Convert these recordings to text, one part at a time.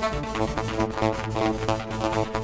Thank you.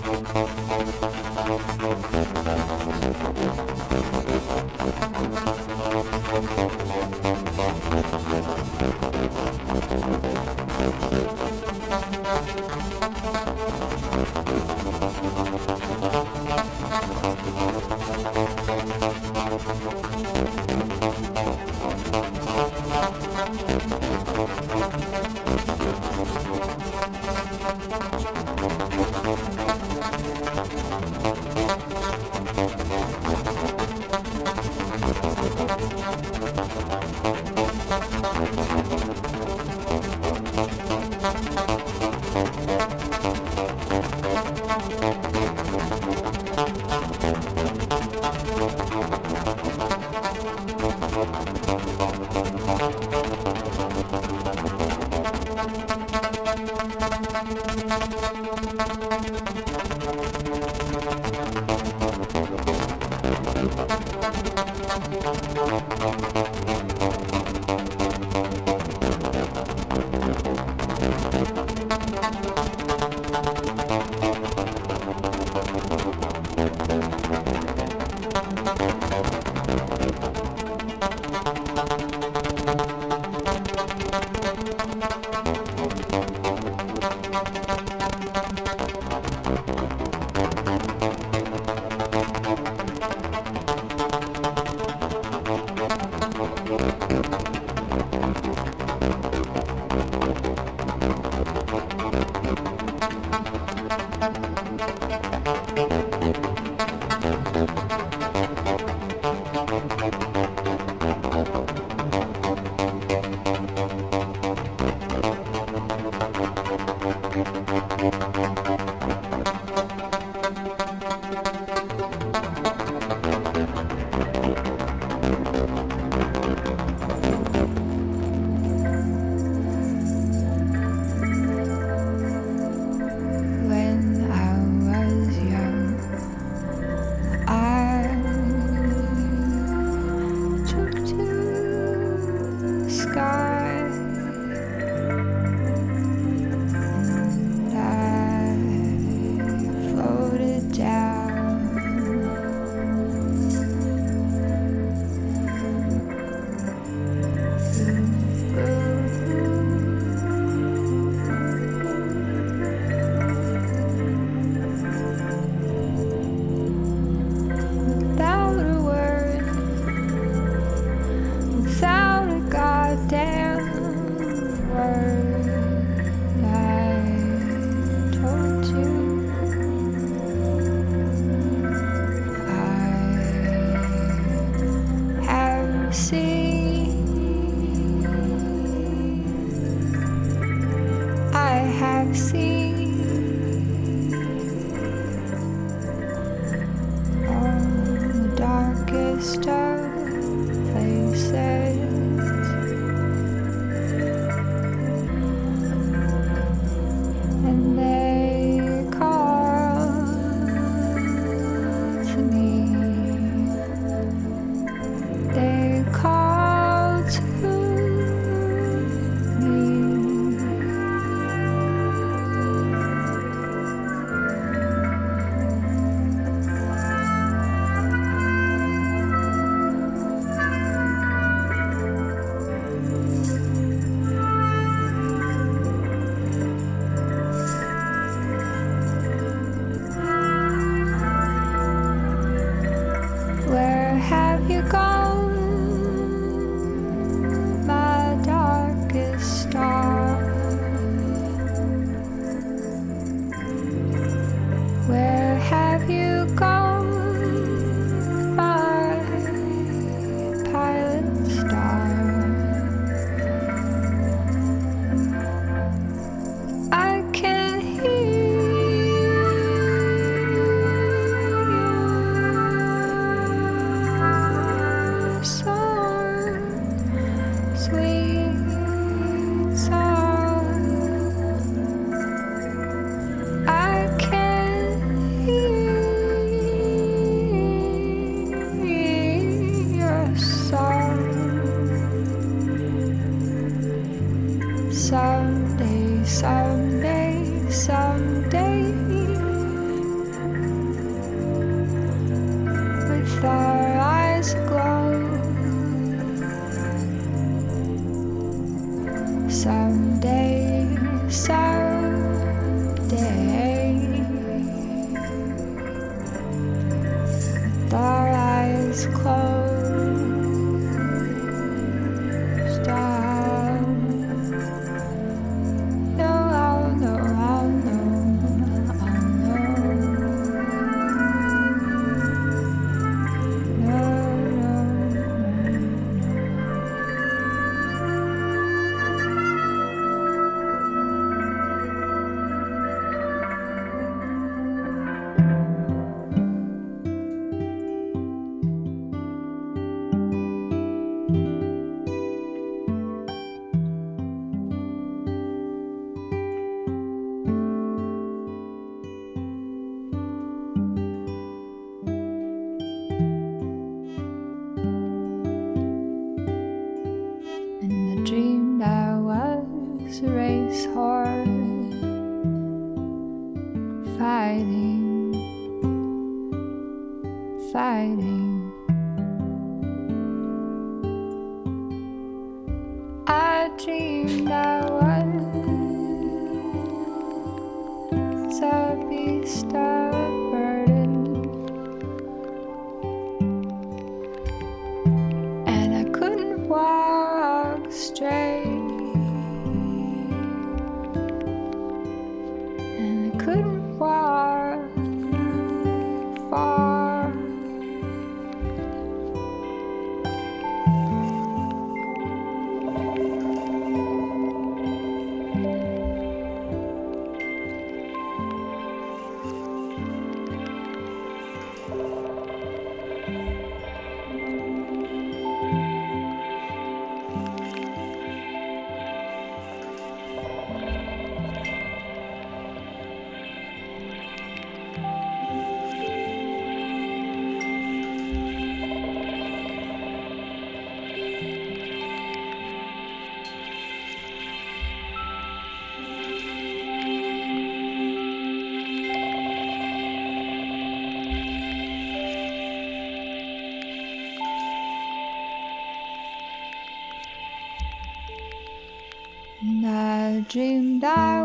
Dreamed I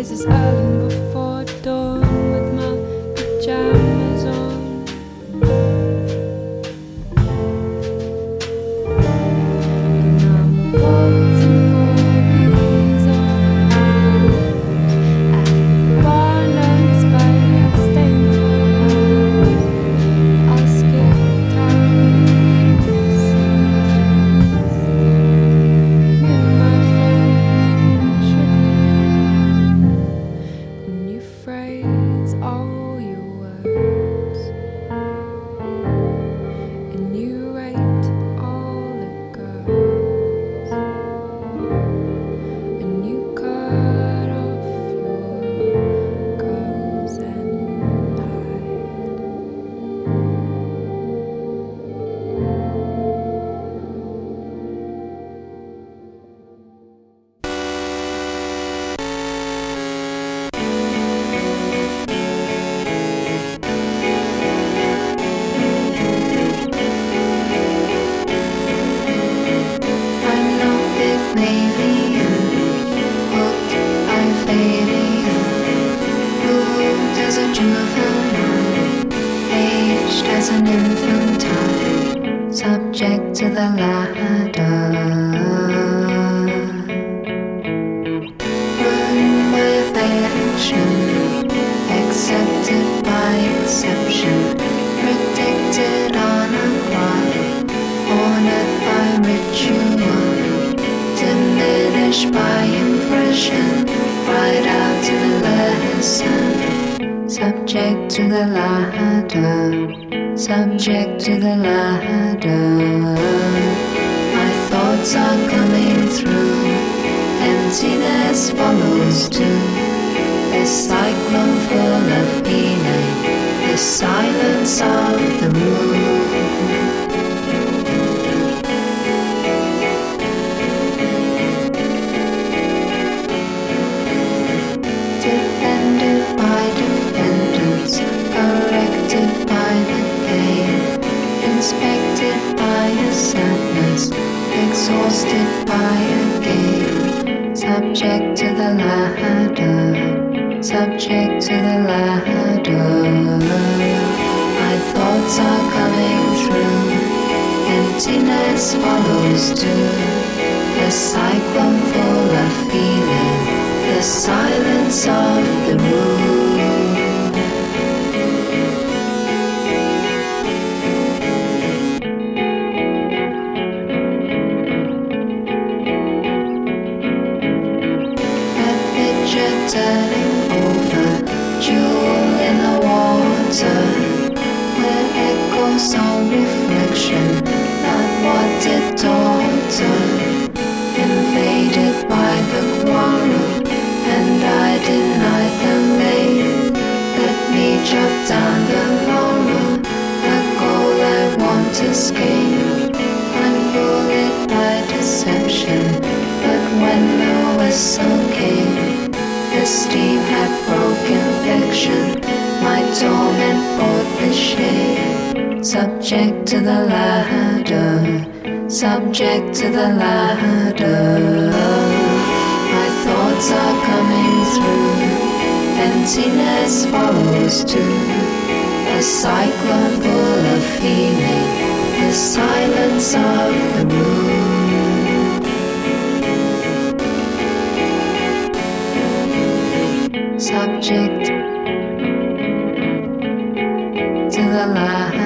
rises out oh. ladder. My thoughts are coming through. Emptiness follows too. A cyclone full of meaning. The silence of the moon. quiet game. Subject to the ladder. Subject to the ladder. My thoughts are coming through. Emptiness follows too. The cycle full of feeling. The silence of the room. clouds are coming through. Emptiness follows too. A cyclone full of feeling. The silence of the moon. Subject to the light.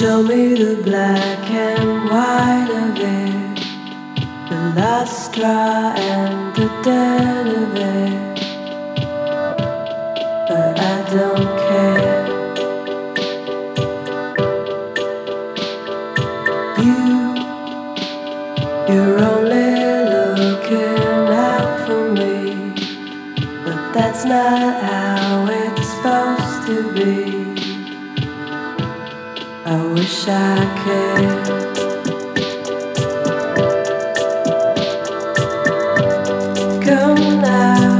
Show me the black and white of it, the last straw and the dead of it. come now.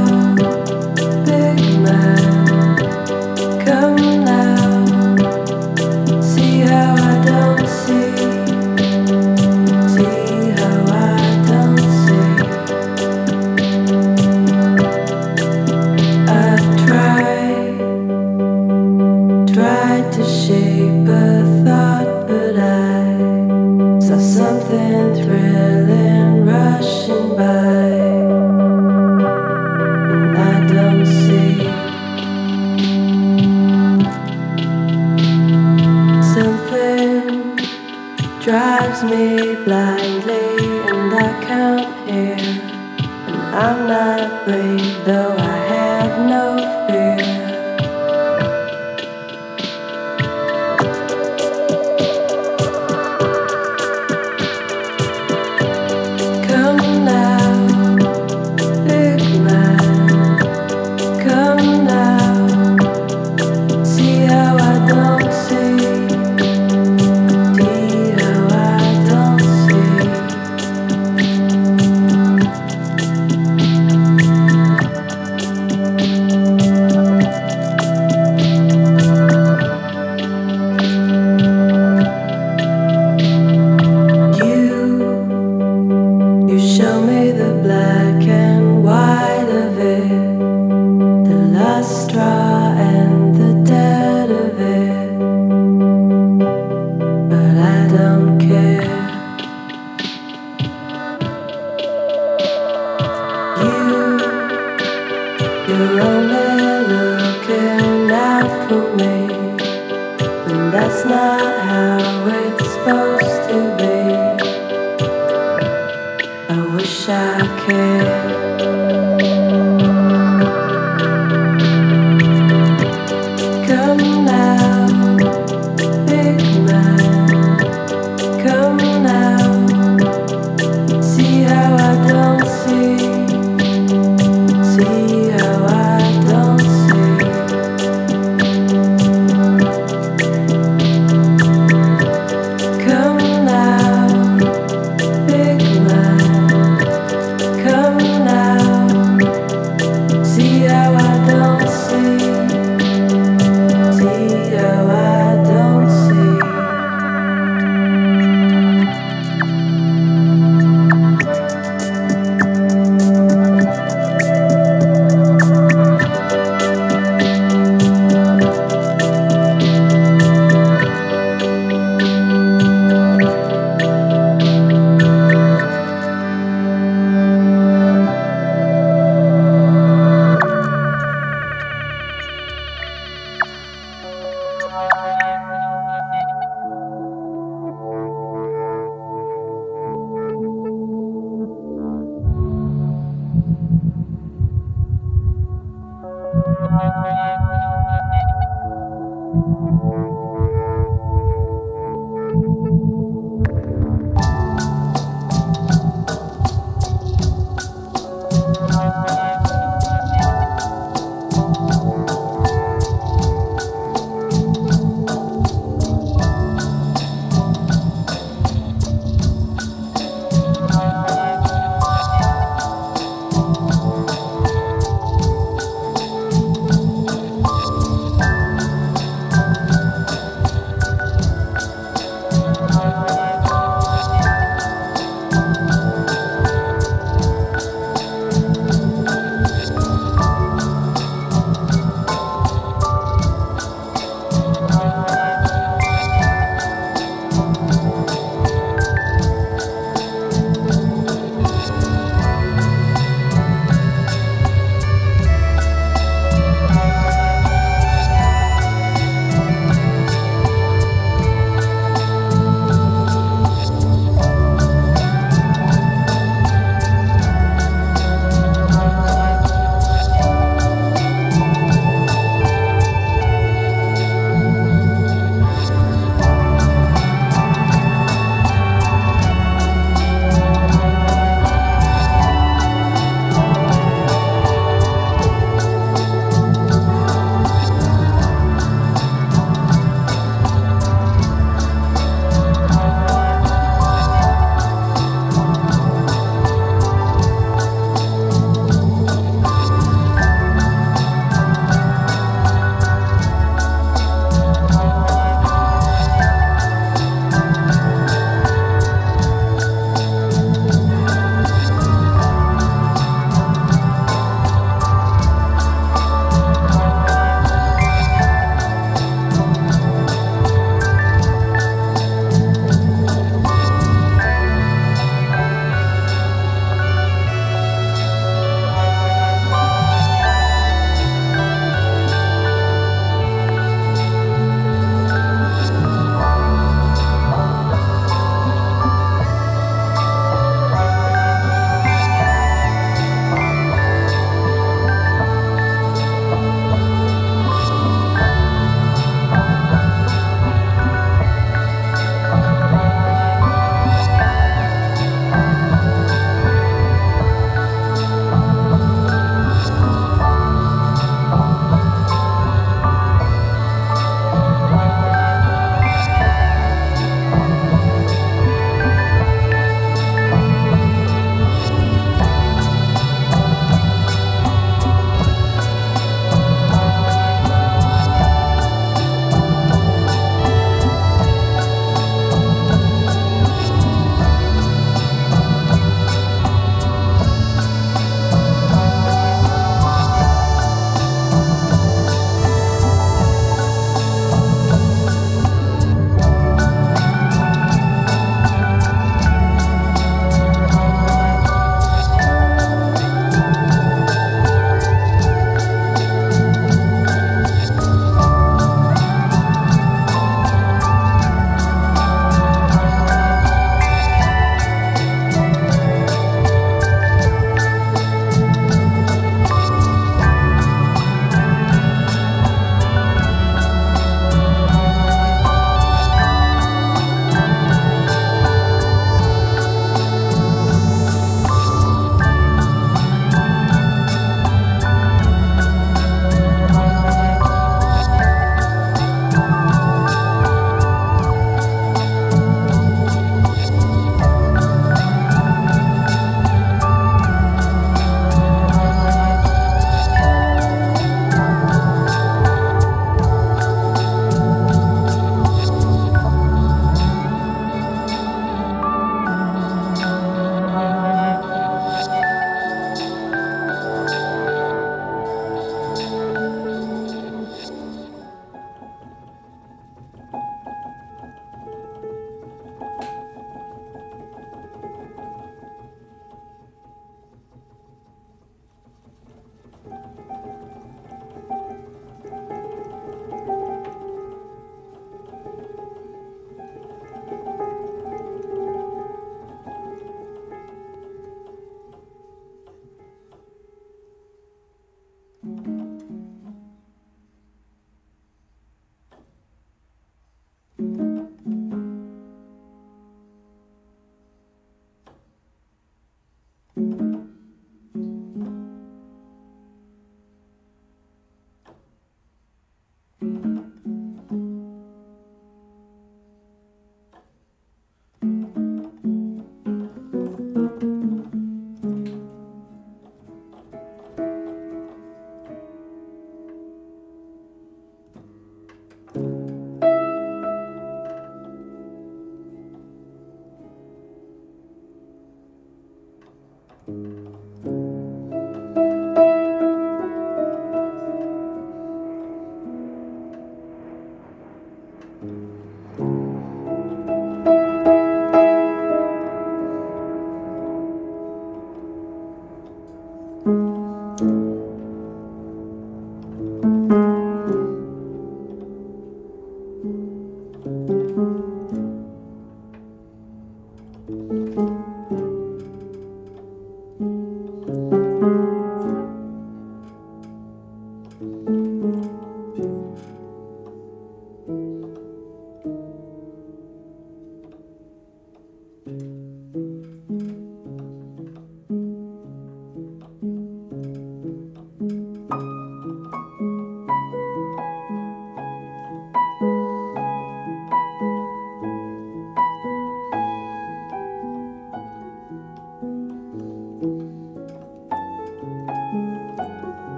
that's not how it's supposed